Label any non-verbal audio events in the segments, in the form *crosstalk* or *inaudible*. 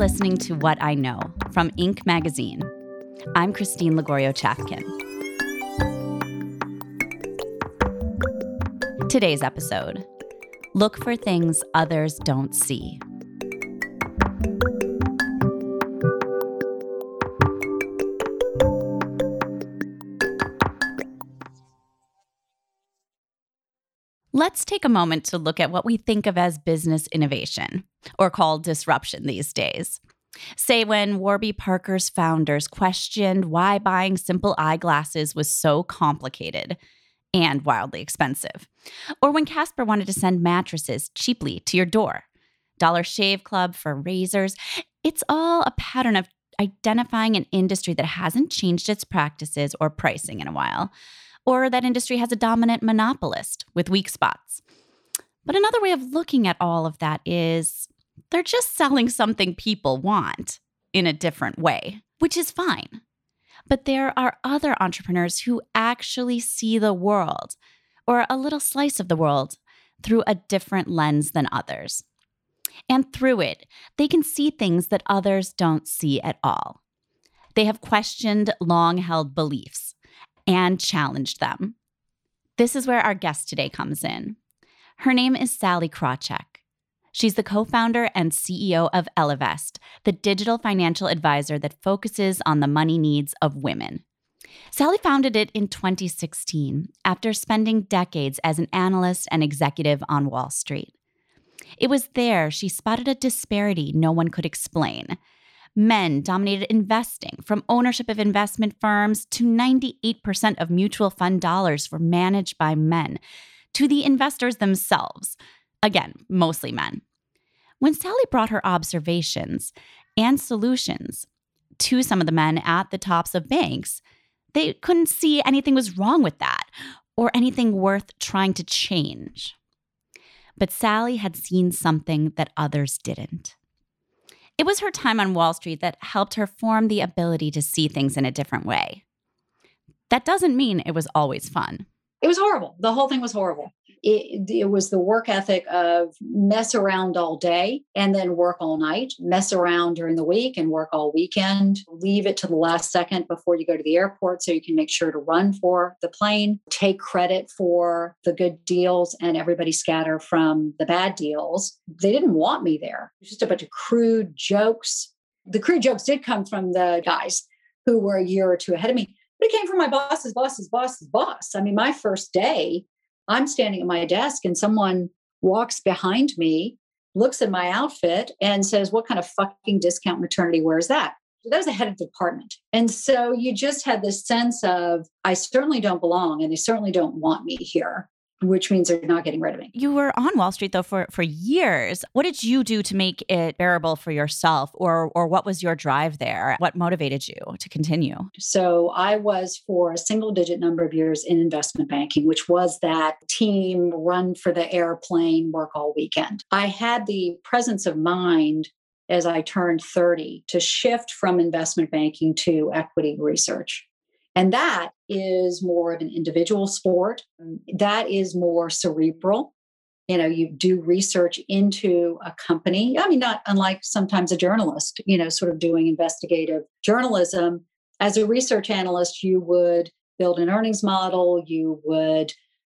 Listening to What I Know from Inc. magazine. I'm Christine Lagorio Chafkin. Today's episode Look for things others don't see. Let's take a moment to look at what we think of as business innovation, or called disruption these days. Say when Warby Parker's founders questioned why buying simple eyeglasses was so complicated and wildly expensive. Or when Casper wanted to send mattresses cheaply to your door. Dollar Shave Club for razors. It's all a pattern of identifying an industry that hasn't changed its practices or pricing in a while, or that industry has a dominant monopolist with weak spots. But another way of looking at all of that is they're just selling something people want in a different way, which is fine. But there are other entrepreneurs who actually see the world or a little slice of the world through a different lens than others. And through it, they can see things that others don't see at all. They have questioned long held beliefs and challenged them. This is where our guest today comes in. Her name is Sally Krawcheck. She's the co founder and CEO of Ellevest, the digital financial advisor that focuses on the money needs of women. Sally founded it in 2016 after spending decades as an analyst and executive on Wall Street. It was there she spotted a disparity no one could explain. Men dominated investing, from ownership of investment firms to 98% of mutual fund dollars were managed by men, to the investors themselves. Again, mostly men. When Sally brought her observations and solutions to some of the men at the tops of banks, they couldn't see anything was wrong with that or anything worth trying to change. But Sally had seen something that others didn't. It was her time on Wall Street that helped her form the ability to see things in a different way. That doesn't mean it was always fun. It was horrible. The whole thing was horrible it, it was the work ethic of mess around all day and then work all night, mess around during the week and work all weekend, leave it to the last second before you go to the airport so you can make sure to run for the plane, take credit for the good deals and everybody scatter from the bad deals. They didn't want me there. It was just a bunch of crude jokes. The crude jokes did come from the guys who were a year or two ahead of me, but it came from my boss's boss's boss's boss. I mean, my first day, I'm standing at my desk and someone walks behind me, looks at my outfit, and says, What kind of fucking discount maternity wear is that? that was the head of department. And so you just had this sense of, I certainly don't belong and they certainly don't want me here which means they're not getting rid of me. You were on Wall Street though for for years. What did you do to make it bearable for yourself or or what was your drive there? What motivated you to continue? So I was for a single digit number of years in investment banking, which was that team run for the airplane, work all weekend. I had the presence of mind as I turned 30 to shift from investment banking to equity research. And that is more of an individual sport. Mm, that is more cerebral. You know, you do research into a company. I mean, not unlike sometimes a journalist, you know, sort of doing investigative journalism. As a research analyst, you would build an earnings model, you would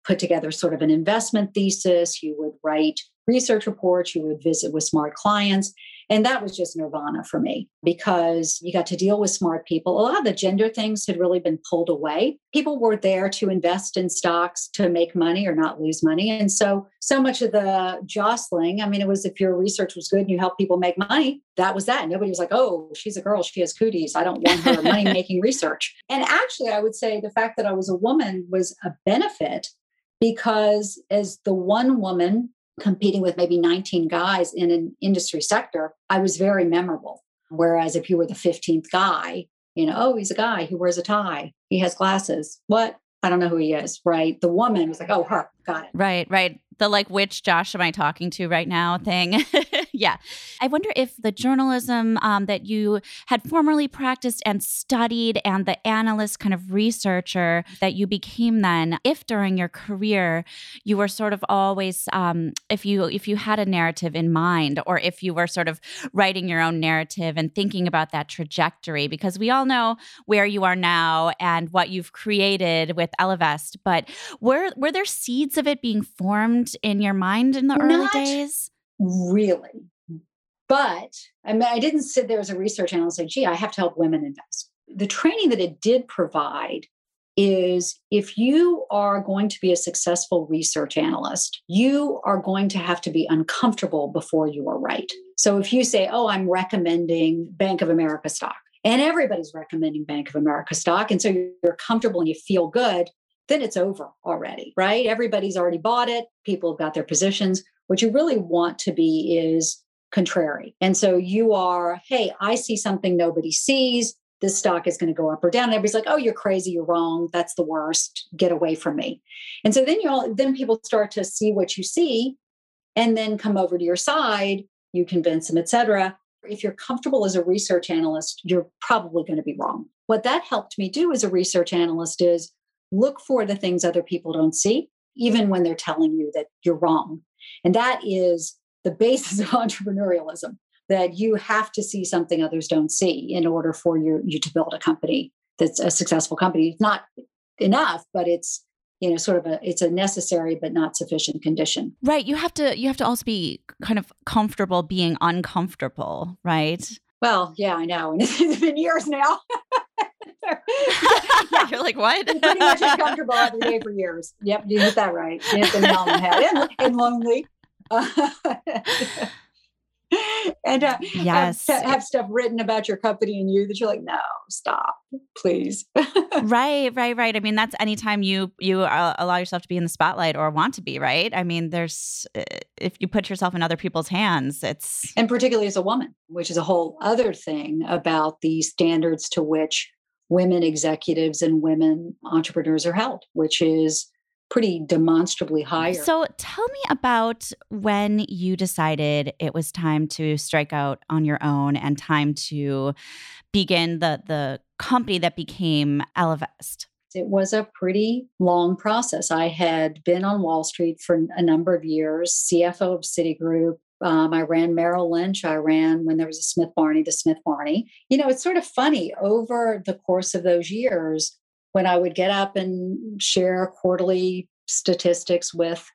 put together sort of an investment thesis, you would write research reports, you would visit with smart clients. And that was just nirvana for me because you got to deal with smart people. A lot of the gender things had really been pulled away. People were there to invest in stocks to make money or not lose money. And so, so much of the jostling, I mean, it was if your research was good and you help people make money, that was that. Nobody was like, oh, she's a girl, she has cooties. I don't want her *laughs* money making research. And actually, I would say the fact that I was a woman was a benefit because as the one woman competing with maybe 19 guys in an industry sector, I was very memorable. Whereas if you were the 15th guy, you know, oh, he's a guy who wears a tie, he has glasses. What? I don't know who he is, right? The woman was like, oh, her, got it. Right, right. The like, which Josh am I talking to right now thing. *laughs* yeah. I wonder if the journalism um, that you had formerly practiced and studied and the analyst kind of researcher that you became then, if during your career you were sort of always, um, if you if you had a narrative in mind, or if you were sort of writing your own narrative and thinking about that trajectory, because we all know where you are now and what you've created with Ellevest, but were were there seeds of it being formed in your mind in the early Not days? Really. But I mean, I didn't sit there as a research analyst and say, gee, I have to help women invest. The training that it did provide is if you are going to be a successful research analyst, you are going to have to be uncomfortable before you are right. So if you say, oh, I'm recommending Bank of America stock, and everybody's recommending Bank of America stock, and so you're comfortable and you feel good, then it's over already, right? Everybody's already bought it, people have got their positions. What you really want to be is contrary. And so you are, hey, I see something nobody sees. This stock is going to go up or down. And everybody's like, oh, you're crazy, you're wrong, that's the worst. Get away from me. And so then you all then people start to see what you see and then come over to your side, you convince them, et cetera. If you're comfortable as a research analyst, you're probably going to be wrong. What that helped me do as a research analyst is look for the things other people don't see, even when they're telling you that you're wrong. And that is the basis of *laughs* entrepreneurialism that you have to see something others don't see in order for you, you to build a company that's a successful company. It's not enough, but it's you know sort of a it's a necessary but not sufficient condition. Right you have to you have to also be kind of comfortable being uncomfortable right? Well yeah i know and *laughs* it's been years now *laughs* *laughs* yeah. You're like, what? pretty much uncomfortable every day for years. Yep, you hit that right. Head. And, and lonely. *laughs* and uh, yes, have, have, stuff written about your company and you that you're like, no, stop, please. *laughs* right, right, right. I mean, that's anytime you you uh, allow yourself to be in the spotlight or want to be, right? I mean, there's uh, if you put yourself in other people's hands, it's and particularly as a woman, which is a whole other thing about the standards to which women executives and women entrepreneurs are held, which is pretty demonstrably higher. So tell me about when you decided it was time to strike out on your own and time to begin the the company that became Ellevest. It was a pretty long process. I had been on Wall Street for a number of years, CFO of Citigroup, um, I ran Merrill Lynch. I ran when there was a Smith Barney, the Smith Barney. You know, it's sort of funny over the course of those years when I would get up and share quarterly statistics with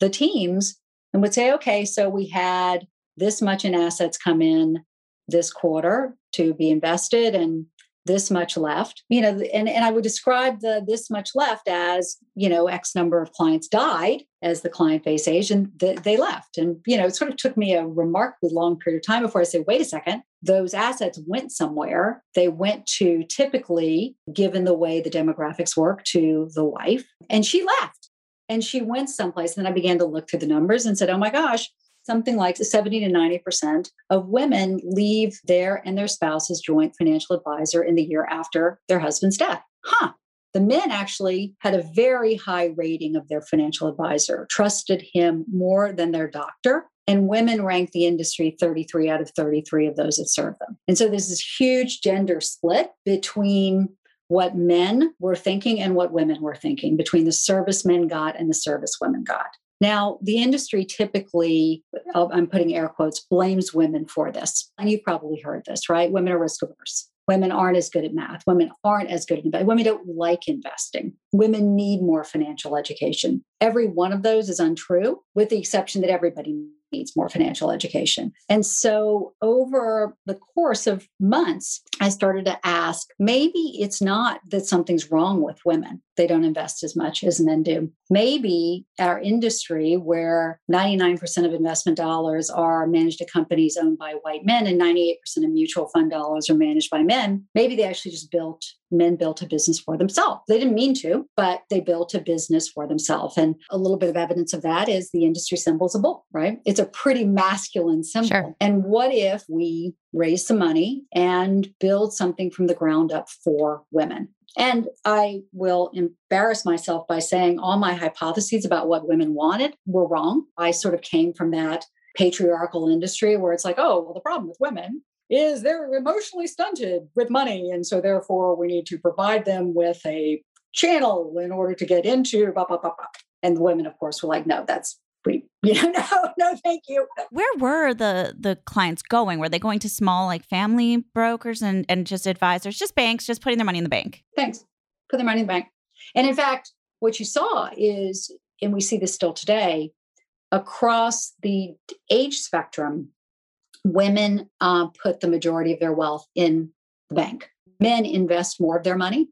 the teams and would say, okay, so we had this much in assets come in this quarter to be invested and this much left you know and, and i would describe the this much left as you know x number of clients died as the client base aged and th- they left. And you know it sort of took me a remarkably long period of time before i said wait a second those assets went somewhere. They went to typically given the way the demographics work to the wife. And she left. And she went someplace and then i began to look through the numbers and said oh my gosh something like 70 to 90% of women leave their and their spouse's joint financial advisor in the year after their husband's death. Huh. The men actually had a very high rating of their financial advisor, trusted him more than their doctor. And women ranked the industry 33 out of 33 of those that served them. And so there's this huge gender split between what men were thinking and what women were thinking, between the service men got and the service women got. Now, the industry typically, oh, I'm putting air quotes, blames women for this. And you've probably heard this, right? Women are risk averse. Women aren't as good at math. Women aren't as good at investing. Women don't like investing. Women need more financial education. Every one of those is untrue, with the exception that everybody needs more financial education. And so over the course of months, I started to ask maybe it's not that something's wrong with women. They don't invest as much as men do. Maybe our industry, where 99% of investment dollars are managed to companies owned by white men and 98% of mutual fund dollars are managed by men, maybe they actually just built men built a business for themselves. They didn't mean to, but they built a business for themselves. And a little bit of evidence of that is the industry symbol is a bull, right? It's a pretty masculine symbol. Sure. And what if we raise some money and build something from the ground up for women? And I will embarrass myself by saying all my hypotheses about what women wanted were wrong. I sort of came from that patriarchal industry where it's like, oh, well, the problem with women is they're emotionally stunted with money. And so therefore we need to provide them with a channel in order to get into blah, blah, blah, blah. And the women, of course, were like, no, that's we *laughs* you know no no thank you where were the the clients going were they going to small like family brokers and and just advisors just banks just putting their money in the bank thanks put their money in the bank and in fact what you saw is and we see this still today across the age spectrum women uh, put the majority of their wealth in the bank men invest more of their money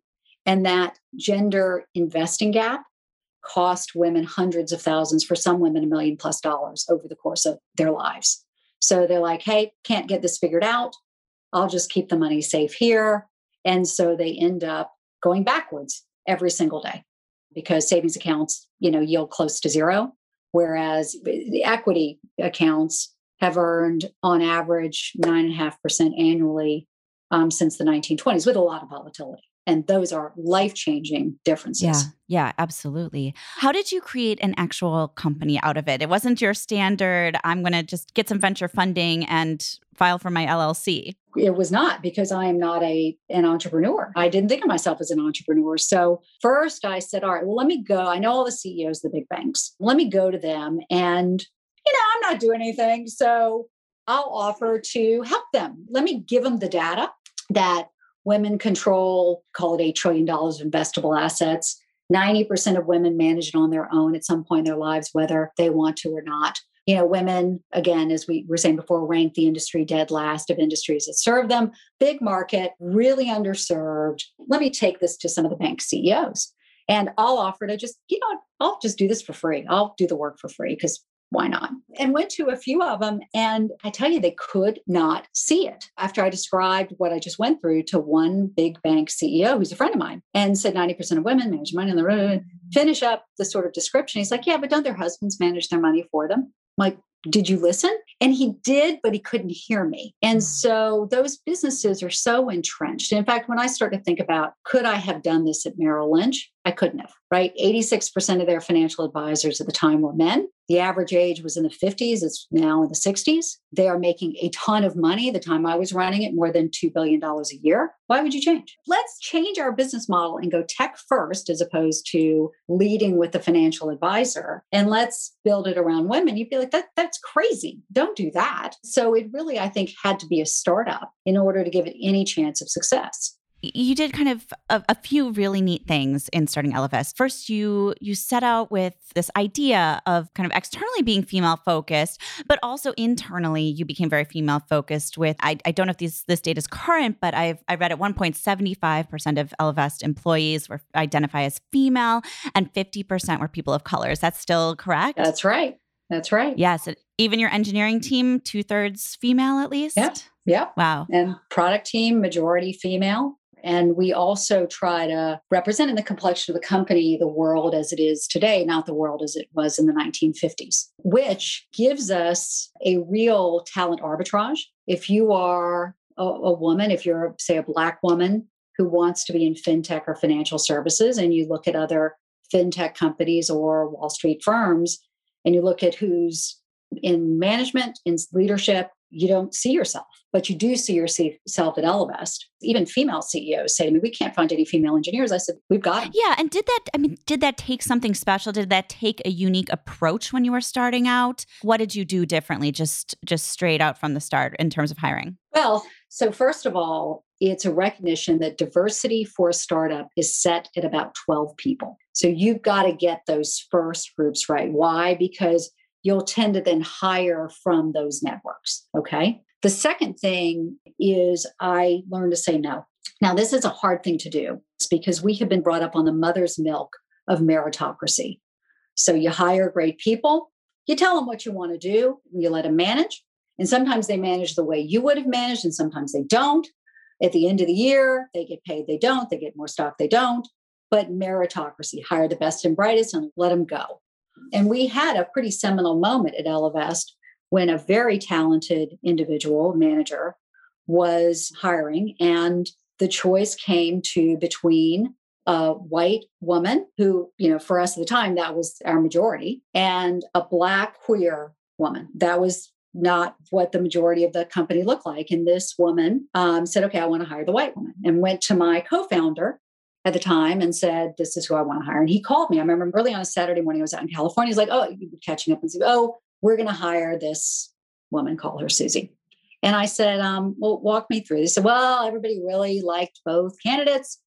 and that gender investing gap cost women hundreds of thousands, for some women, a million plus dollars over the course of their lives. So they're like, hey, can't get this figured out. I'll just keep the money safe here. And so they end up going backwards every single day because savings accounts, you know, yield close to zero. Whereas the equity accounts have earned on average nine and a half percent annually um, since the 1920s with a lot of volatility. And those are life changing differences. Yeah, yeah, absolutely. How did you create an actual company out of it? It wasn't your standard, I'm going to just get some venture funding and file for my LLC. It was not because I am not a an entrepreneur. I didn't think of myself as an entrepreneur. So first I said, all right, well, let me go. I know all the CEOs of the big banks. Let me go to them and you know, I'm not doing anything. So I'll offer to help them. Let me give them the data that Women control, call it $8 trillion of investable assets. 90% of women manage it on their own at some point in their lives, whether they want to or not. You know, women, again, as we were saying before, rank the industry dead last of industries that serve them. Big market, really underserved. Let me take this to some of the bank CEOs. And I'll offer to just, you know, I'll just do this for free. I'll do the work for free because why not? And went to a few of them. And I tell you, they could not see it after I described what I just went through to one big bank CEO who's a friend of mine and said 90% of women manage money in the room. Finish up the sort of description. He's like, Yeah, but don't their husbands manage their money for them? I'm like, did you listen? And he did, but he couldn't hear me. And mm. so those businesses are so entrenched. In fact, when I start to think about could I have done this at Merrill Lynch? I couldn't have, right? 86% of their financial advisors at the time were men. The average age was in the 50s. It's now in the 60s. They are making a ton of money. The time I was running it, more than $2 billion a year. Why would you change? Let's change our business model and go tech first as opposed to leading with the financial advisor. And let's build it around women. You'd be like, that, that's crazy. Don't do that. So it really, I think, had to be a startup in order to give it any chance of success you did kind of a, a, few really neat things in starting Ellevest. First, you you set out with this idea of kind of externally being female focused, but also internally you became very female focused. With I, I don't know if these, this data is current, but I've I read at one point seventy five percent of Ellevest employees were identify as female, and fifty percent were people of color. Is that still correct? That's right. That's right. Yes. Even your engineering team, two thirds female at least. Yeah. Yeah. Wow. And product team, majority female. And we also try to represent in the complexion of the company the world as it is today, not the world as it was in the 1950s, which gives us a real talent arbitrage. If you are a, a woman, if you're, say, a Black woman who wants to be in fintech or financial services, and you look at other fintech companies or Wall Street firms, and you look at who's in management, in leadership, you don't see yourself, but you do see yourself at Ellevest. Even female CEOs say to me, "We can't find any female engineers." I said, "We've got them." Yeah, and did that? I mean, did that take something special? Did that take a unique approach when you were starting out? What did you do differently, just just straight out from the start in terms of hiring? Well, so first of all, it's a recognition that diversity for a startup is set at about 12 people. So you've got to get those first groups right. Why? Because you'll tend to then hire from those networks. Okay. The second thing is I learned to say no. Now, this is a hard thing to do. It's because we have been brought up on the mother's milk of meritocracy. So you hire great people, you tell them what you want to do, you let them manage. And sometimes they manage the way you would have managed, and sometimes they don't. At the end of the year, they get paid, they don't, they get more stock, they don't. But meritocracy, hire the best and brightest and let them go. And we had a pretty seminal moment at Ellevest when a very talented individual manager was hiring, and the choice came to between a white woman who, you know, for us at the time, that was our majority, and a black queer woman. That was not what the majority of the company looked like. And this woman um, said, okay, I want to hire the white woman and went to my co founder at the time and said, This is who I want to hire. And he called me. I remember early on a Saturday morning, I was out in California. He's like, Oh, catching up and said, Oh, we're going to hire this woman, call her Susie. And I said, um, Well, walk me through. They said, Well, everybody really liked both candidates.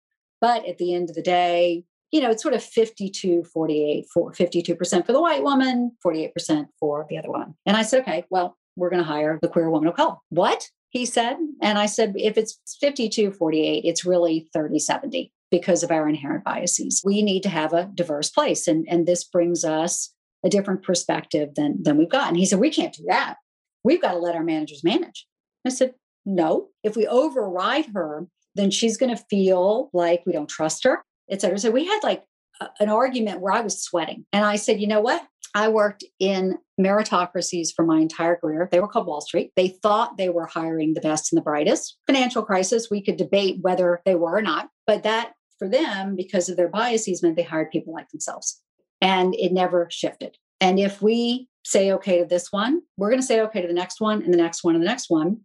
But at the end of the day, you know, it's sort of 52, 48, 52% for the white woman, 48% for the other one. And I said, okay, well, we're going to hire the queer woman of color. What? He said. And I said, if it's 52, 48, it's really 30, 70 because of our inherent biases. We need to have a diverse place. And, and this brings us a different perspective than, than we've got. And he said, we can't do that. We've got to let our managers manage. I said, no, if we override her, then she's going to feel like we don't trust her et cetera. So we had like a, an argument where I was sweating. And I said, you know what? I worked in meritocracies for my entire career. They were called Wall Street. They thought they were hiring the best and the brightest. Financial crisis, we could debate whether they were or not, but that for them, because of their biases, meant they hired people like themselves. And it never shifted. And if we say okay to this one, we're going to say okay to the next one and the next one and the next one.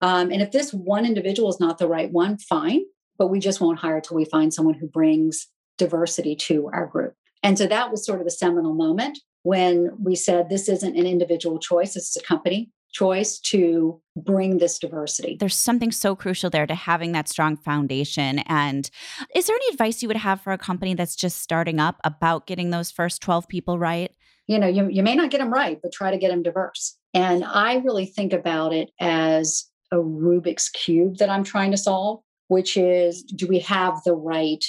Um, and if this one individual is not the right one, fine but we just won't hire till we find someone who brings diversity to our group. And so that was sort of the seminal moment when we said this isn't an individual choice, it's a company choice to bring this diversity. There's something so crucial there to having that strong foundation. And is there any advice you would have for a company that's just starting up about getting those first 12 people right? You know, you, you may not get them right, but try to get them diverse. And I really think about it as a Rubik's Cube that I'm trying to solve which is do we have the right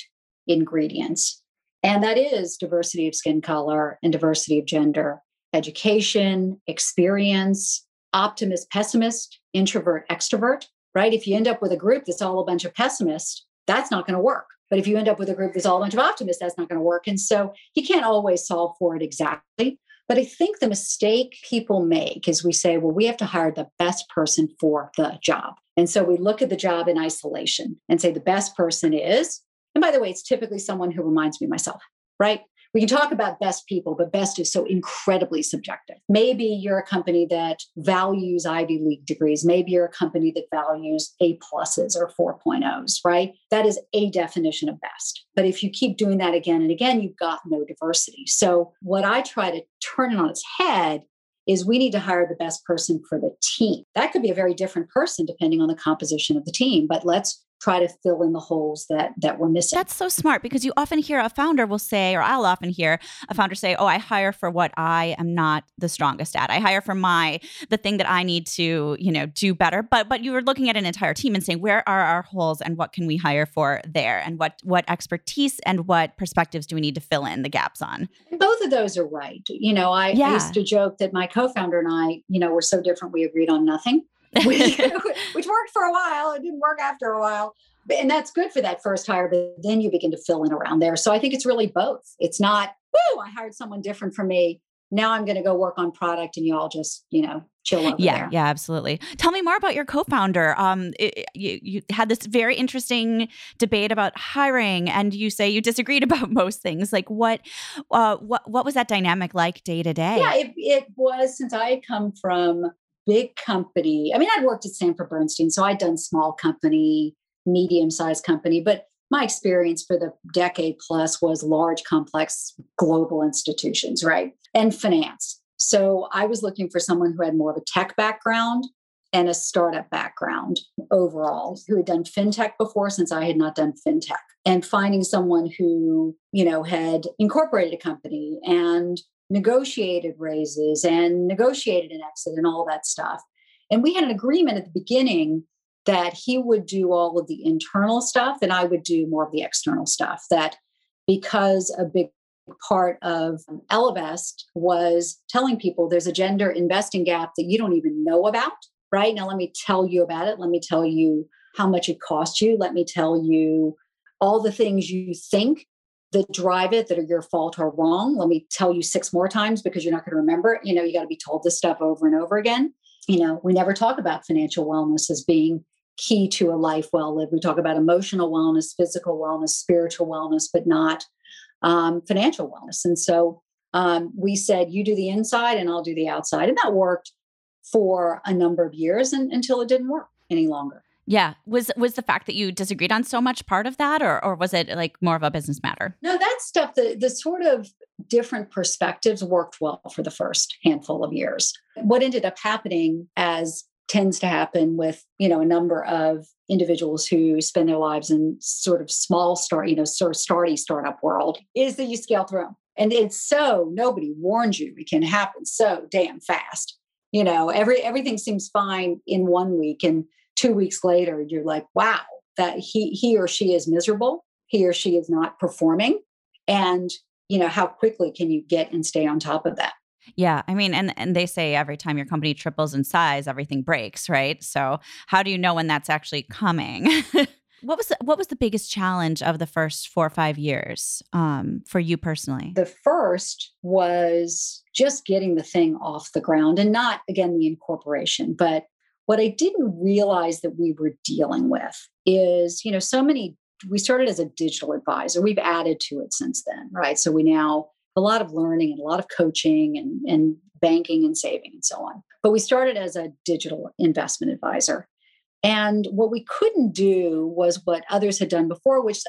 ingredients? And that is diversity of skin color and diversity of gender, education, experience, optimist, pessimist, introvert, extrovert, right? If you end up with a group that's all a bunch of pessimists, that's not going to work. But if you end up with a group that's all a bunch of optimists, that's not going to work. And so you can't always solve for it exactly. But I think the mistake people make is we say, well, we have to hire the best person for the job. And so we look at the job in isolation and say the best person is, and by the way, it's typically someone who reminds me myself, right? We can talk about best people, but best is so incredibly subjective. Maybe you're a company that values Ivy League degrees. Maybe you're a company that values A pluses or 4.0s, right? That is a definition of best. But if you keep doing that again and again, you've got no diversity. So, what I try to turn it on its head is we need to hire the best person for the team. That could be a very different person depending on the composition of the team, but let's try to fill in the holes that that we're missing. That's so smart because you often hear a founder will say or I'll often hear a founder say, "Oh, I hire for what I am not the strongest at. I hire for my the thing that I need to, you know, do better." But but you were looking at an entire team and saying, "Where are our holes and what can we hire for there? And what what expertise and what perspectives do we need to fill in the gaps on?" Both of those are right. You know, I, yeah. I used to joke that my co-founder and I, you know, were so different we agreed on nothing. *laughs* which, *laughs* which worked for a while. It didn't work after a while. And that's good for that first hire, but then you begin to fill in around there. So I think it's really both. It's not, whoo, I hired someone different from me. Now I'm going to go work on product and you all just, you know, chill over yeah, there. Yeah, absolutely. Tell me more about your co-founder. Um, it, you, you had this very interesting debate about hiring and you say you disagreed *laughs* about most things. Like what, uh, what, what was that dynamic like day to day? Yeah, it, it was since I come from big company. I mean, I'd worked at Sanford Bernstein, so I'd done small company, medium sized company, but my experience for the decade plus was large, complex global institutions, right? And finance. So I was looking for someone who had more of a tech background and a startup background overall, who had done fintech before since I had not done fintech. And finding someone who, you know, had incorporated a company and negotiated raises and negotiated an exit and all that stuff. And we had an agreement at the beginning that he would do all of the internal stuff and I would do more of the external stuff. That because a big part of Ellevest was telling people there's a gender investing gap that you don't even know about, right? Now, let me tell you about it. Let me tell you how much it cost you. Let me tell you all the things you think that drive it that are your fault or wrong. Let me tell you six more times because you're not going to remember it. You know, you got to be told this stuff over and over again. You know, we never talk about financial wellness as being key to a life well lived. We talk about emotional wellness, physical wellness, spiritual wellness, but not um, financial wellness. And so Um, we said, you do the inside and I'll do the outside. And that worked for a number of years and, until it didn't work any longer. Yeah. Was was the fact that you disagreed on so much part of that or or was it like more of a business matter? No, that stuff, the the sort of different perspectives worked well for the first handful of years. What ended up happening as tends to happen with, you know, a number of individuals who spend their lives in sort of small start, you know, sort of starty startup world is that you scale through. And it's so nobody warned you it can happen so damn fast. You know, every everything seems fine in one week and two weeks later, you're like, wow, that he he or she is miserable. He or she is not performing. And, you know, how quickly can you get and stay on top of that? Yeah, I mean, and and they say every time your company triples in size, everything breaks, right? So how do you know when that's actually coming? *laughs* what was the, what was the biggest challenge of the first four or five years um, for you personally? The first was just getting the thing off the ground, and not again the incorporation, but what I didn't realize that we were dealing with is, you know, so many, we started as a digital advisor. We've added to it since then, right? So we now, a lot of learning and a lot of coaching and, and banking and saving and so on. But we started as a digital investment advisor. And what we couldn't do was what others had done before, which,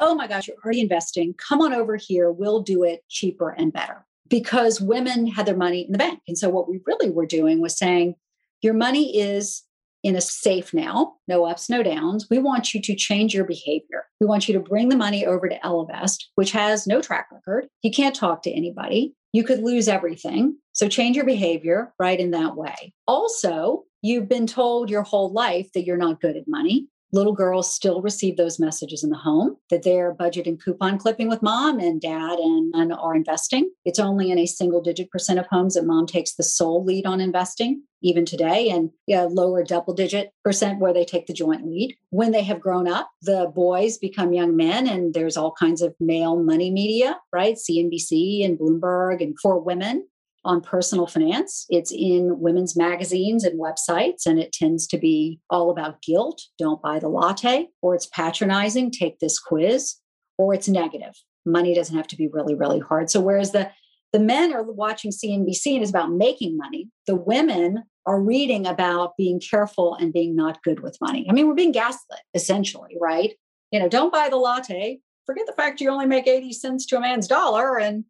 oh my gosh, you're already investing. Come on over here. We'll do it cheaper and better. Because women had their money in the bank. And so what we really were doing was saying, your money is in a safe now, no ups, no downs. We want you to change your behavior. We want you to bring the money over to Ellevest, which has no track record. You can't talk to anybody. You could lose everything. So change your behavior right in that way. Also, you've been told your whole life that you're not good at money little girls still receive those messages in the home that they're budgeting coupon clipping with mom and dad and, and are investing. It's only in a single digit percent of homes that mom takes the sole lead on investing, even today, and yeah, lower double digit percent where they take the joint lead. When they have grown up, the boys become young men, and there's all kinds of male money media, right? CNBC and Bloomberg, and for women on personal finance. It's in women's magazines and websites, and it tends to be all about guilt. Don't buy the latte, or it's patronizing. Take this quiz, or it's negative. Money doesn't have to be really, really hard. So, whereas the the men are watching CNBC and it's about making money, the women are reading about being careful and being not good with money. I mean, we're being gaslit essentially, right? You know, don't buy the latte. Forget the fact you only make 80 cents to a man's dollar and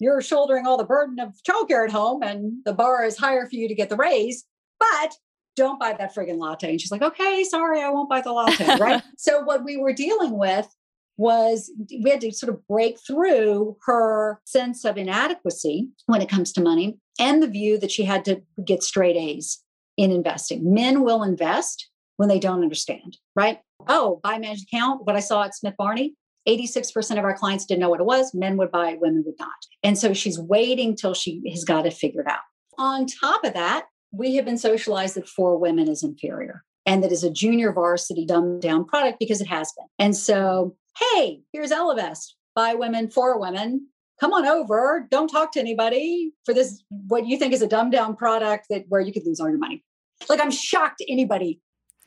you're shouldering all the burden of childcare at home and the bar is higher for you to get the raise, but don't buy that friggin' latte. And she's like, okay, sorry, I won't buy the latte. *laughs* Right. so what we were dealing with was we had to sort of break through her sense of inadequacy when it comes to money and the view that she had to get straight A's in investing. Men will invest when they don't understand, right? Oh, buy managed account, what I saw at Smith Barney, 86% of our clients didn't know what it was. Men would buy it, women would not. And so she's waiting till she has got it figured out. On top of that, we have been socialized that for women is inferior and that is a junior varsity dumbed down product because it has been. And so, hey, here's Ellevest by women for women. Come on over. Don't talk to anybody for this, what you think is a dumbed down product that where you could lose all your money. Like I'm shocked anybody *laughs*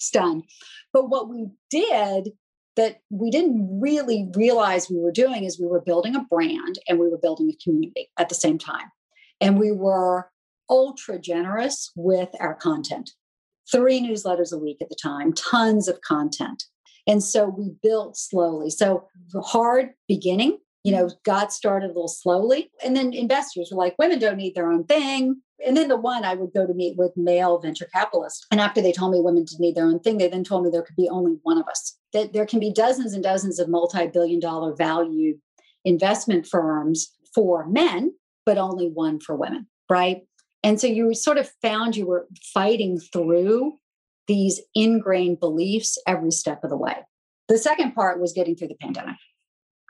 stunned, stunned. But what we did that we didn't really realize we were doing is we were building a brand and we were building a community at the same time. And we were ultra generous with our content. Three newsletters a week at the time, tons of content. And so we built slowly. So hard beginning, you know, mm-hmm. got started a little slowly. And then investors were like, women don't need their own thing. And then the one I would go to meet with male venture capitalists. And after they told me women didn't need their own thing, they then told me there could be only one of us. That there can be dozens and dozens of multi-billion dollar value investment firms for men, but only one for women, right? And so you sort of found you were fighting through these ingrained beliefs every step of the way. The second part was getting through the pandemic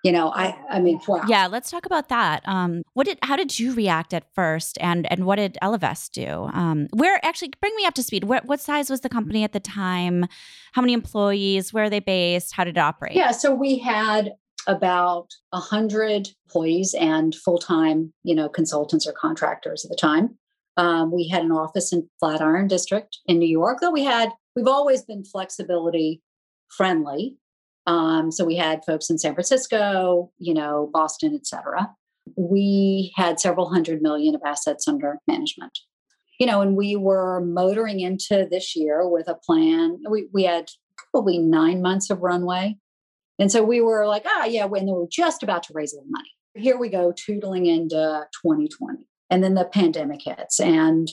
you know i i mean wow. yeah let's talk about that. Um what did how did you react at first and and what did Ellevest do? Um where actually bring me up to speed. What, what size was the company at the time? How many employees? Where are they based? How did it operate? Yeah so we had about a hundred employees and full-time you know consultants or contractors at the time. Um, we had an office in flatiron district in new york though we had we've always been flexibility friendly Um, so we had folks in San Francisco, you know, Boston, et cetera. We had several hundred million of assets under management. You know, and we were motoring into this year with a plan. We, we had probably nine months of runway. And so we were like, ah, yeah, when we were just about to raise a little money. Here we go, tootling into 2020. And then the pandemic hits. And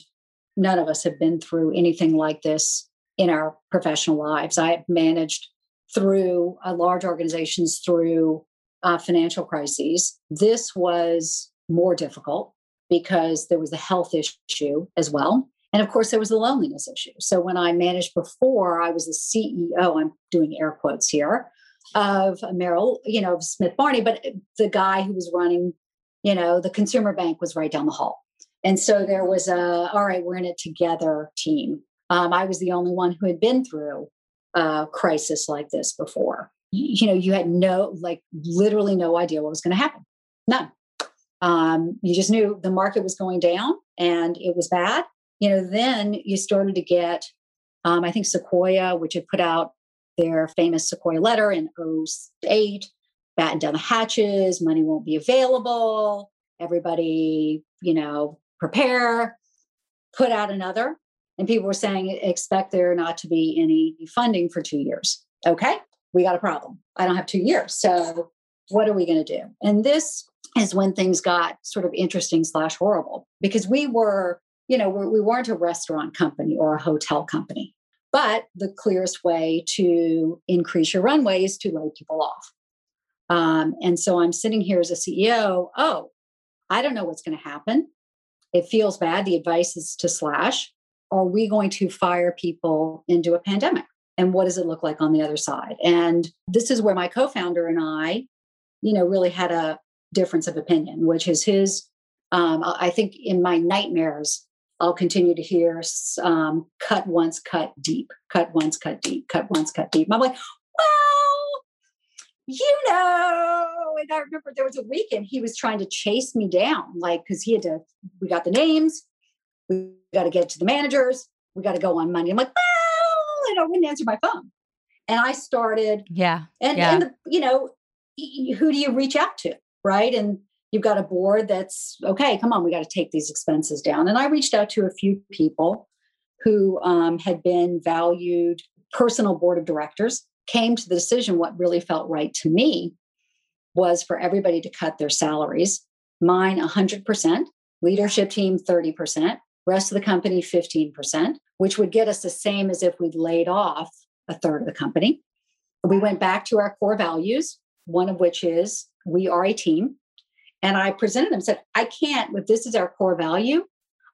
none of us have been through anything like this in our professional lives. I managed through uh, large organizations through uh, financial crises. This was more difficult because there was a health issue as well. And of course, there was the loneliness issue. So when I managed before, I was the CEO, I'm doing air quotes here, of Merrill, you know, of Smith Barney, but the guy who was running, you know, the consumer bank was right down the hall. And so there was a, all right, we're in it together team. Um, I was the only one who had been through a crisis like this before. You, you know, you had no, like, literally no idea what was going to happen. None. Um, you just knew the market was going down and it was bad. You know, then you started to get, um, I think Sequoia, which had put out their famous Sequoia letter in 08, batten down the hatches, money won't be available. Everybody, you know, prepare, put out another. And people were saying, expect there not to be any funding for two years. Okay, we got a problem. I don't have two years. So what are we going to do? And this is when things got sort of interesting slash horrible because we were, you know, we weren't a restaurant company or a hotel company. But the clearest way to increase your runway is to lay people off. Um, and so I'm sitting here as a CEO. Oh, I don't know what's going to happen. It feels bad. The advice is to slash. Are we going to fire people into a pandemic? And what does it look like on the other side? And this is where my co founder and I, you know, really had a difference of opinion, which is his. Um, I think in my nightmares, I'll continue to hear um, cut once, cut deep, cut once, cut deep, cut once, cut deep. I'm like, well, you know. And I remember there was a weekend he was trying to chase me down, like, because he had to, we got the names, we got to get to the managers, we got to go on Monday. I'm like, well, and I wouldn't answer my phone. And I started, yeah. And, yeah. and the, you know, who do you reach out to? Right. And you've got a board that's okay come on we got to take these expenses down and i reached out to a few people who um, had been valued personal board of directors came to the decision what really felt right to me was for everybody to cut their salaries mine 100% leadership team 30% rest of the company 15% which would get us the same as if we'd laid off a third of the company we went back to our core values one of which is we are a team and I presented them, said, I can't, if this is our core value,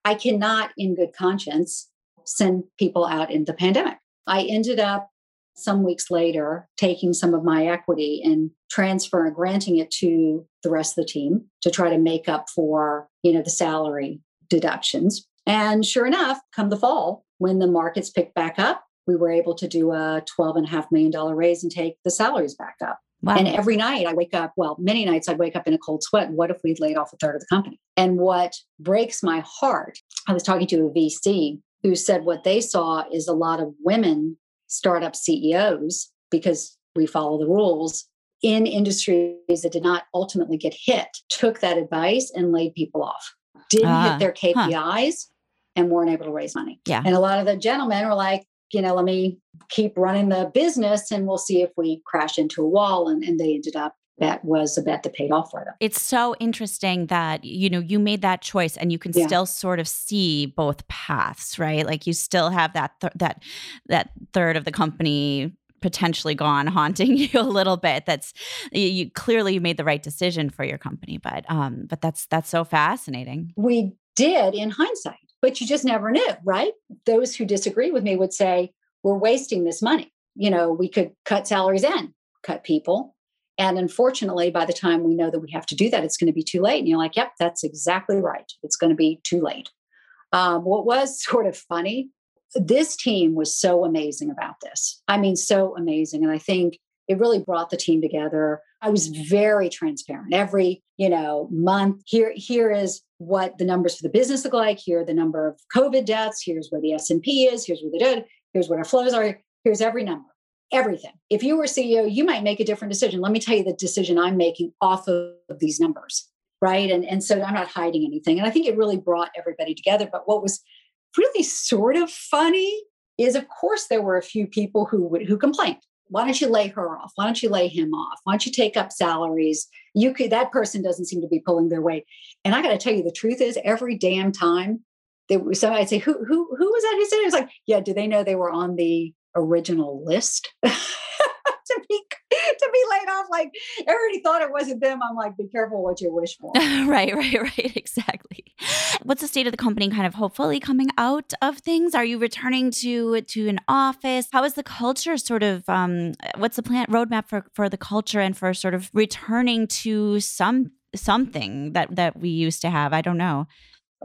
I cannot, in good conscience, send people out in the pandemic. I ended up some weeks later taking some of my equity and transferring, granting it to the rest of the team to try to make up for, you know, the salary deductions. And sure enough, come the fall, when the markets picked back up, we were able to do a $12.5 million raise and take the salaries back up. Wow. And every night I wake up, well, many nights I'd wake up in a cold sweat. What if we'd laid off a third of the company? And what breaks my heart, I was talking to a VC who said what they saw is a lot of women startup CEOs because we follow the rules in industries that did not ultimately get hit, took that advice and laid people off, didn't uh, hit ah, their KPIs huh. And weren't able to raise money. Yeah. And a lot of the gentlemen were like, you know, let me keep running the business and we'll see if we crash into a wall. And, and they ended up that was a bet that paid off for them. It's so interesting that you know you made that choice and you can yeah. still sort of see both paths, right? Like you still have that th- that that third of the company potentially gone *laughs* haunting you a little bit that's you, you clearly you made the right decision for your company but um but that's that's so fascinating we did in hindsight but you just never knew, right? Those who disagree with me would say, we're wasting this money. You know, we could cut salaries and cut people. And unfortunately, by the time we know that we have to do that, it's going to be too late. And you're like, yep, that's exactly right. It's going to be too late. Um, what was *laughs* sort of funny, this team was so amazing about this. I mean, so amazing. And I think it really brought the team together. I was very transparent. Every, you know, month, here, here is what the numbers for the business look like. Here are the number of COVID deaths. Here's where the S&P is. Here's where the dead. Here's what our flows are. Here's every number. everything. If you were CEO, you might make a different decision. Let me tell you the decision I'm making off of these numbers. Right. And, and so I'm not hiding anything. And I think it really brought everybody together. But what was really sort of funny is, of course, there were a few people who would, who complained. Why don't you lay her off? Why don't you lay him off? Why don't you take up salaries? You could that person doesn't seem to be pulling their weight. And I got to tell you, the truth is, every damn time was somebody say, who who who was that? Who said it? it was like, yeah. Do they know they were on the original list? *laughs* to be *laughs* to be laid off. Like everybody thought it wasn't them. I'm like, be careful what you wish for. *laughs* right, right, right. *laughs* Exactly. What's the state of the company kind of hopefully coming out of things? Are you returning to to an office? How is the culture sort of um what's the plan roadmap for for the culture and for sort of returning to some something that that we used to have? I don't know.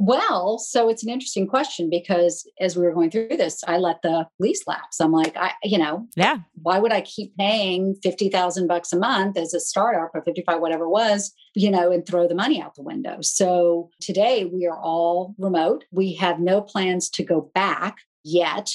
Well, so it's an interesting question because as we were going through this, I let the lease lapse. I'm like, I, you know, yeah, why would I keep paying 50,000 bucks a month as a startup or 55, whatever it was, you know, and throw the money out the window. So today we are all remote. We have no plans to go back yet.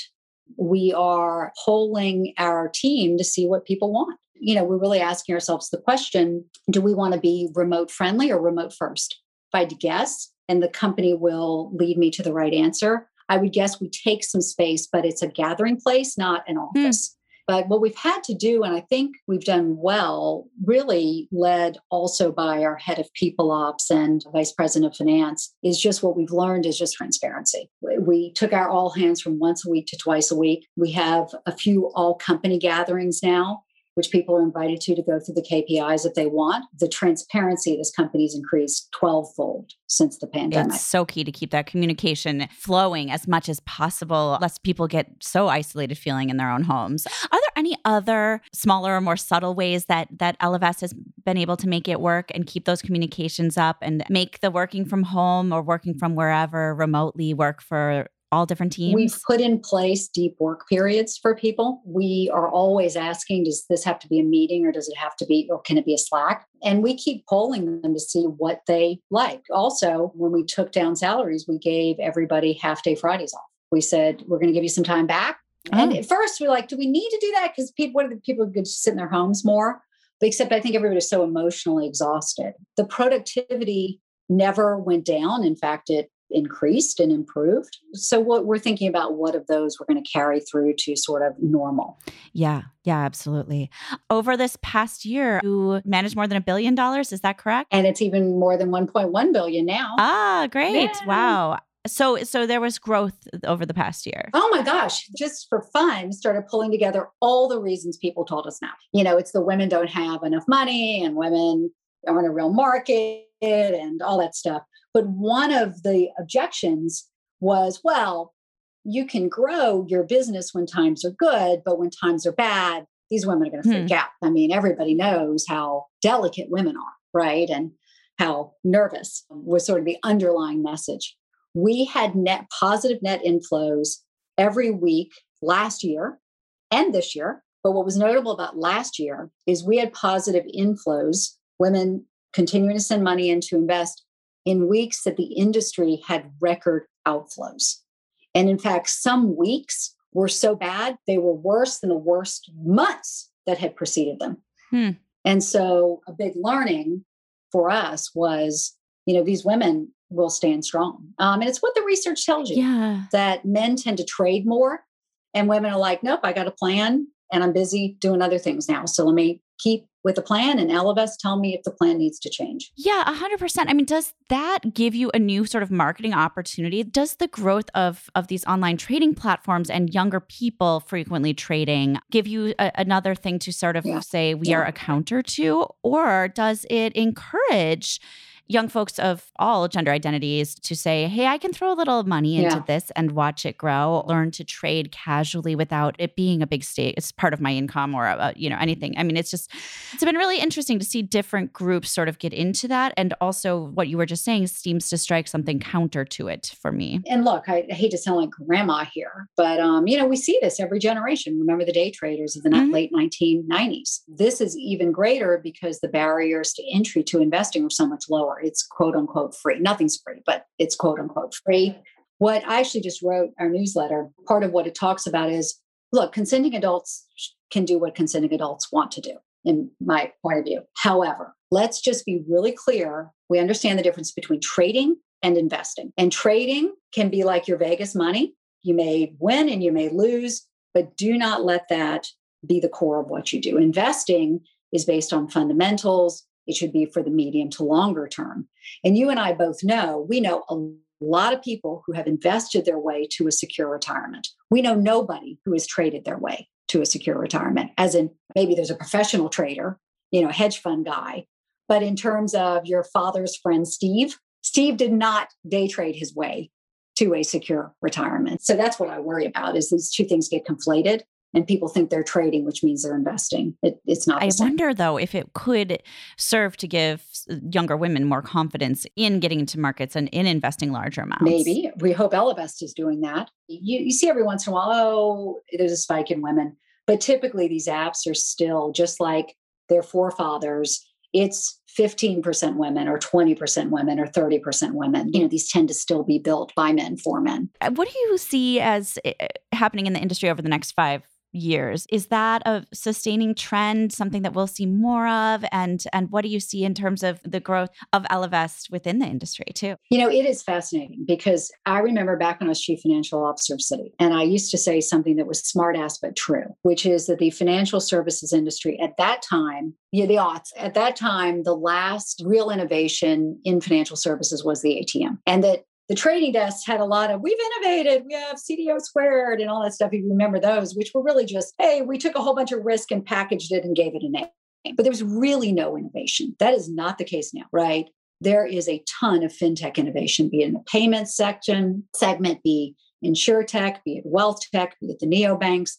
We are polling our team to see what people want. You know, we're really asking ourselves the question do we want to be remote friendly or remote first? If I had to guess, and the company will lead me to the right answer. I would guess we take some space, but it's a gathering place, not an hmm. office. Mm. But what we've had to do, and I think we've done well, really led also by our head of people ops and vice president of finance, is just what we've learned is just transparency. We took our all hands from once a week to twice a week. We have a few all company gatherings now which people are invited to to go through the KPIs if they want. The transparency of this company has increased 12 fold since the pandemic. It's so key to keep that communication flowing as much as possible, lest people get so isolated feeling in their own homes. Are there any other smaller or more subtle ways that that Ellevest has been able to make it work and keep those communications up and make the working from home or working from wherever remotely work for all different teams? We've put in place deep work periods for people. We are always asking, does this have to be a meeting or does it have to be, or can it be a Slack? And we keep polling them to see what they like. Also, when we took down salaries, we gave everybody half day Fridays off. We said, we're going to give you some time back. Oh. And at first, we're like, do we need to do that? Because people, what are the people could sit in their homes more? But except I think everybody's so emotionally exhausted. The productivity never went down. In fact, it increased and improved. So what we're thinking about what of those we're going to carry through to sort of normal. Yeah, yeah, absolutely. Over this past year, you managed more than a billion dollars, is that correct? And it's even more than 1.1 billion now. Ah, great. Yeah. Wow. So so there was growth over the past year. Oh my gosh, just for fun, started pulling together all the reasons people told us now. You know, it's the women don't have enough money and women aren't a real market and all that stuff. But one of the objections was, well, you can grow your business when times are good, but when times are bad, these women are going to freak hmm. out. I mean, everybody knows how delicate women are, right? And how nervous was sort of the underlying message. We had net positive net inflows every week last year and this year. But what was notable about last year is we had positive inflows, women continuing to send money in to invest in weeks that the industry had record outflows. And in fact, some weeks were so bad, they were worse than the worst months that had preceded them. Hmm. And so, a big learning for us was you know, these women will stand strong. Um, and it's what the research tells you yeah. that men tend to trade more, and women are like, nope, I got a plan and I'm busy doing other things now. So let me keep with a plan and all of us tell me if the plan needs to change. Yeah, 100%. I mean, does that give you a new sort of marketing opportunity? Does the growth of of these online trading platforms and younger people frequently trading give you a, another thing to sort of yeah. say we yeah. are a counter to or does it encourage young folks of all gender identities to say, hey, I can throw a little money into yeah. this and watch it grow, learn to trade casually without it being a big stake. It's part of my income or, uh, you know, anything. I mean, it's just, it's been really interesting to see different groups sort of get into that. And also what you were just saying seems to strike something counter to it for me. And look, I, I hate to sound like grandma here, but, um, you know, we see this every generation. Remember the day traders of the mm-hmm. late 1990s. This is even greater because the barriers to entry to investing are so much lower. It's quote unquote free. Nothing's free, but it's quote unquote free. What I actually just wrote our newsletter, part of what it talks about is look, consenting adults can do what consenting adults want to do, in my point of view. However, let's just be really clear. We understand the difference between trading and investing. And trading can be like your Vegas money. You may win and you may lose, but do not let that be the core of what you do. Investing is based on fundamentals. It should be for the medium to longer term. And you and I both know, we know a lot of people who have invested their way to a secure retirement. We know nobody who has traded their way to a secure retirement, as in maybe there's a professional trader, you know, hedge fund guy. But in terms of your father's friend, Steve, Steve did not day trade his way to a secure retirement. So that's what I worry about is these two things get conflated and people think they're trading, which means they're investing. It, it's not. I wonder though if it could serve to give younger women more confidence in getting into markets and in investing larger amounts. Maybe we hope Ellevest is doing that. You, you see every once in a while, oh, there's a spike in women, but typically these apps are still just like their forefathers. It's 15% women or 20% women or 30% women. You know, these tend to still be built by men for men. Uh, what do you see as uh, happening in the industry over the next five years. Is that a sustaining trend, something that we'll see more of? And and what do you see in terms of the growth of Ellevest within the industry too? You know, it is fascinating because I remember back when I was chief financial officer of Citi, and I used to say something that was smart ass but true, which is that the financial services industry at that time, yeah, the aughts, at that time, the last real innovation in financial services was the ATM. And that the trading desks had a lot of we've innovated we have cdo squared and all that stuff if you remember those which were really just hey we took a whole bunch of risk and packaged it and gave it a name. But there was really no innovation. That is not the case now right? There is a ton of fintech innovation be it in the payments section segment be insure tech be it wealth tech be it the neobanks.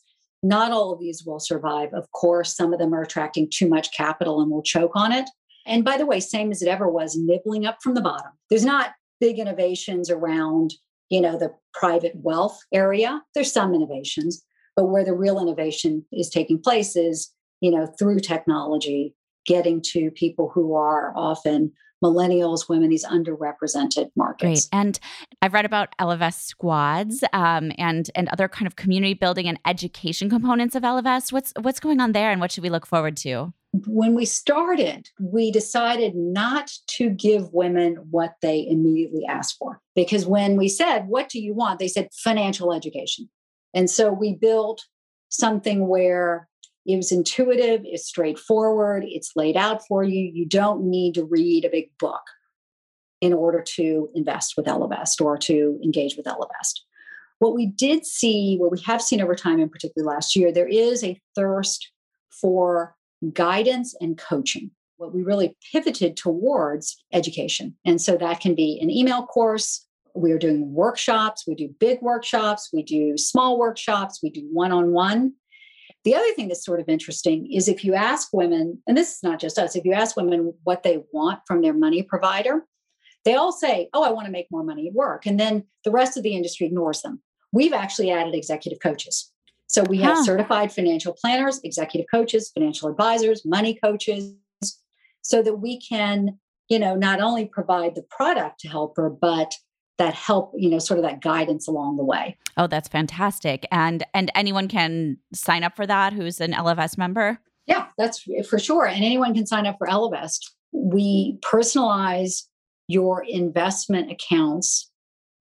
Not all of these will survive. Of course some of them are attracting too much capital and will choke on it. And by the way same as it ever was nibbling up from the bottom. There's not big innovations around you know the private wealth area there's some innovations but where the real innovation is taking place is you know through technology getting to people who are often millennials, women, these underrepresented markets. Great. And I've read about Ellevest squads um, and and other kind of community building and education components of Ellevest. What's what's going on there, and what should we look forward to? When we started, we decided not to give women what they immediately asked for. Because when we said, What do you want? they said financial education. And so we built something where it was intuitive, it's straightforward, it's laid out for you. You don't need to read a big book in order to invest with Ellevest or to engage with Ellevest. What we did see, what we have seen over time, and particularly last year, there is a thirst for guidance and coaching. What we really pivoted towards education. And so that can be an email course. We're doing workshops. We do big workshops. We do small workshops. We do one on one. The other thing that's sort of interesting is if you ask women, and this is not just us, if you ask women what they want from their money provider, they all say, Oh, I want to make more money at work. And then the rest of the industry ignores them. We've actually added executive coaches. So we have huh. certified financial planners, executive coaches, financial advisors, money coaches, so that we can, you know, not only provide the product to help her, but that help, you know, sort of that guidance along the way. Oh, that's fantastic. And and anyone can sign up for that who's an Ellevest member? Yeah, that's for sure. And anyone can sign up for Ellevest We personalize your investment accounts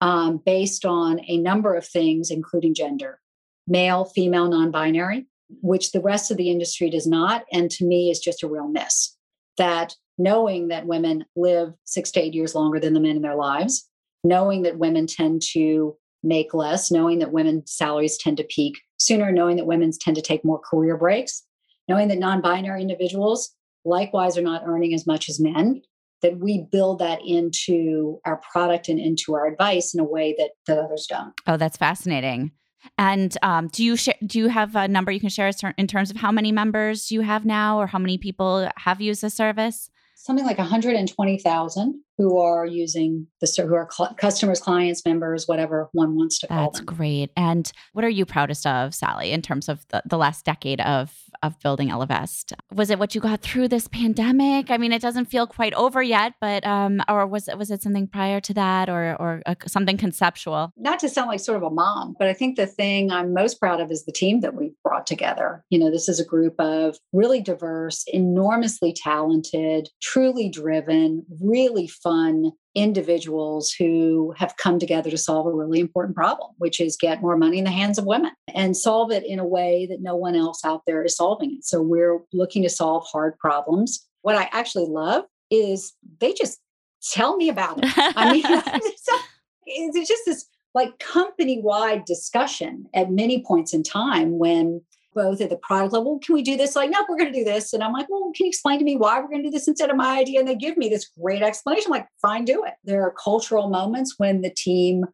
um, based on a number of things, including gender male, female, non binary, which the rest of the industry does not. And to me, is just a real miss. That knowing that women live six to eight years longer than the men in their lives, knowing that women tend to make less, knowing that women's salaries tend to peak sooner, knowing that women tend to take more career breaks, knowing that non binary individuals likewise are not earning as much as men, that we build that into our product and into our advice in a way that, that others don't. Oh, that's fascinating. And um, do you sh- do you have a number you can share in terms of how many members you have now, or how many people have used the service? Something like 120,000 who are using the who are cl- customers, clients, members, whatever one wants to call That's them. great. And what are you proudest of, Sally, in terms of the, the last decade of of building Ellevest? Was it what you got through this pandemic? I mean, it doesn't feel quite over yet, but um, or was it was it something prior to that, or or uh, something conceptual? Not to sound like sort of a mom, but I think the thing I'm most proud of is the team that we've brought together. You know, this is a group of really diverse, enormously talented, truly driven, really fun individuals who have come together to solve a really important problem, which is get more money in the hands of women and solve it in a way that no one else out there is solving it. So we're looking to solve hard problems. What I actually love is they just tell me about it. I mean, *laughs* *laughs* it's just this like company wide discussion at many points in time when both at the product level, can we do this? Like, no, we're going to do this. And I'm like, well, can you explain to me why we're going to do this instead of my idea? And they give me this great explanation. I'm like, fine, do it. There are cultural moments when the team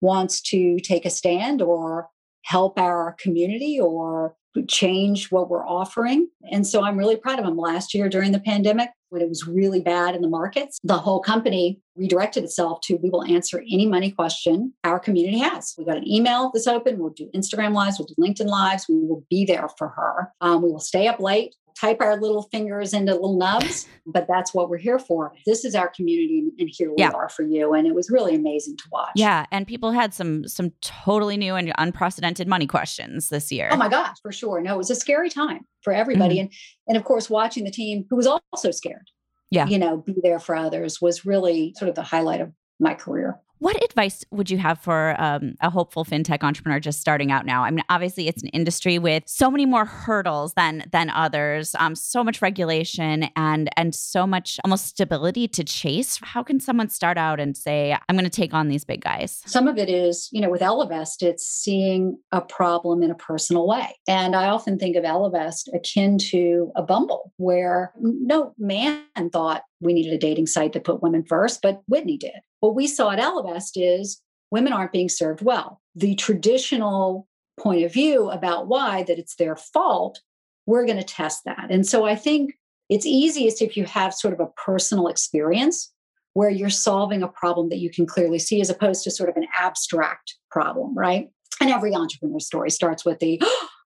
wants to take a stand or help our community or change what we're offering. And so I'm really proud of them. Last year during the pandemic, when it was really bad in the markets, the whole company redirected itself to we will answer any money question our community has. We got an email that's open. We'll do Instagram lives, we'll do LinkedIn lives. We will be there for her. Um, we will stay up late type our little fingers into little nubs, but that's what we're here for. This is our community, and here we yeah. are for you. And it was really amazing to watch. Yeah, and people had some some totally new and unprecedented money questions this year. Oh my gosh, for sure. No, it was a scary time for everybody, mm-hmm. and and of course, watching the team who was also scared. Yeah, you know, be there for others was really sort of the highlight of my career. What advice would you have for um, a hopeful fintech entrepreneur just starting out now? I mean, obviously, it's an industry with so many more hurdles than than others, um, so much regulation and and so much almost stability to chase. How can someone start out and say, "I'm going to take on these big guys"? Some of it is, you know, with Ellevest, it's seeing a problem in a personal way, and I often think of Ellevest akin to a Bumble, where no man thought we needed a dating site that put women first, but Whitney did. What we saw at Ellevest is women aren't being served well. The traditional point of view about why, that it's their fault, we're going to test that. And so I think it's easiest if you have sort of a personal experience where you're solving a problem that you can clearly see as opposed to sort of an abstract problem, right? And every entrepreneur story starts with the,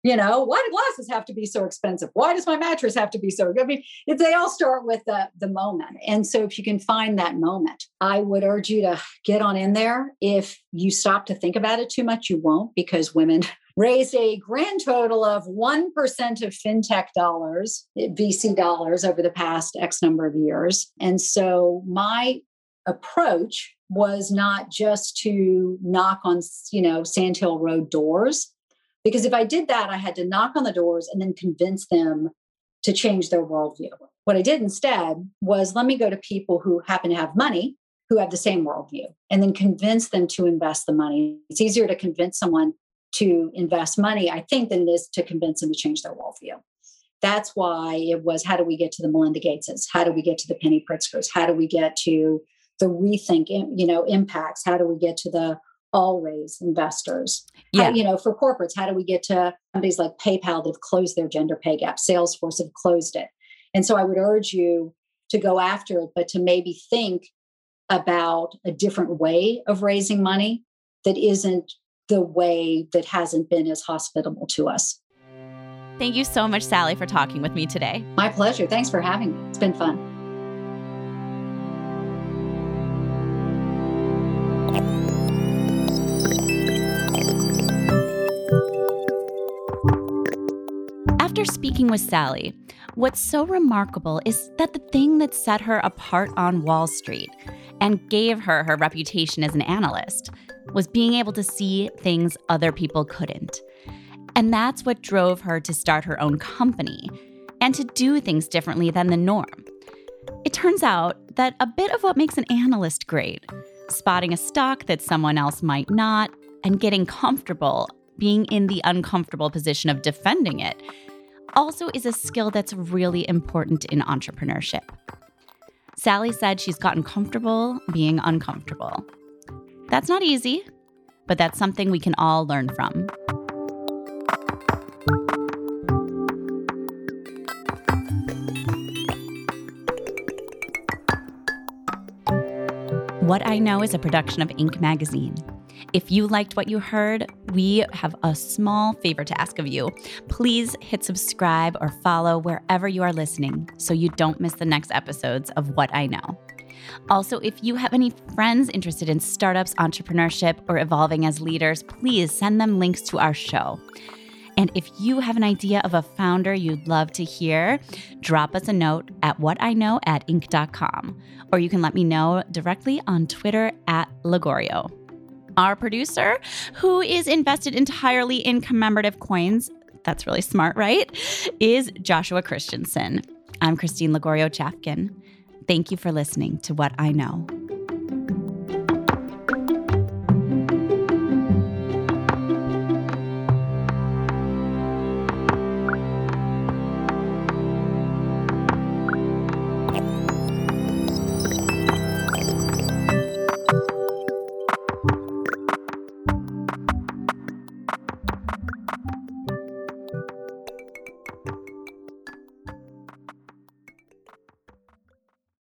you know why do glasses have to be so expensive? Why does my mattress have to be so i mean if they all start with the, the moment. And so if you can find that moment i would urge you to get on in there. If you stop to think about it too much you won't because women *laughs* raised a grand total of 1% of fintech dollars eh, vc dollars over the past x number of years. And so my approach was not just to knock on you know sand hill road doors because if I did that, I had to knock on the doors and then convince them to change their worldview. What I did instead was let me go to people who happen to have money who have the same worldview and then convince them to invest the money. It's easier to convince someone to invest money, I think, than it is to convince them to change their worldview. That's why it was how do we get to the Melinda Gateses? How do we get to the Penny Pritzkers? How do we get to the rethink, you know, impacts? How do we get to the always investors. Yeah. How, you know, for corporates, how do we get to companies like PayPal that have closed their gender pay gap? Salesforce have closed it. And so I would urge you to go after it, but to maybe think about a different way of raising money that isn't the way that hasn't been as hospitable to us. Thank you so much, Sally, for talking with me today. My pleasure. Thanks for having me. It's been fun. After speaking with Sally, what's so remarkable is that the thing that set her apart on Wall Street and gave her her reputation as an analyst was being able to see things other people couldn't. And that's what drove her to start her own company and to do things differently than the norm. It turns out that a bit of what makes an analyst great, spotting a stock that someone else might not, and getting comfortable being in the uncomfortable position of defending it, also is a skill that's really important in entrepreneurship. Sally said she's gotten comfortable being uncomfortable. That's not easy, but that's something we can all learn from. What I Know is a production of Inc. magazine. If you liked what you heard, we have a small favor to ask of you. Please hit subscribe or follow wherever you are listening so you don't miss the next episodes of What I Know. Also, if you have any friends interested in startups, entrepreneurship, or evolving as leaders, please send them links to our show. And if you have an idea of a founder you'd love to hear, drop us a note at whatiknow at inc.com. Or you can let me know directly on Twitter at Lagorio. Our producer, who is invested entirely in commemorative coins, that's really smart, right? Is Joshua Christensen. I'm Christine Lagorio Chafkin. Thank you for listening to What I Know.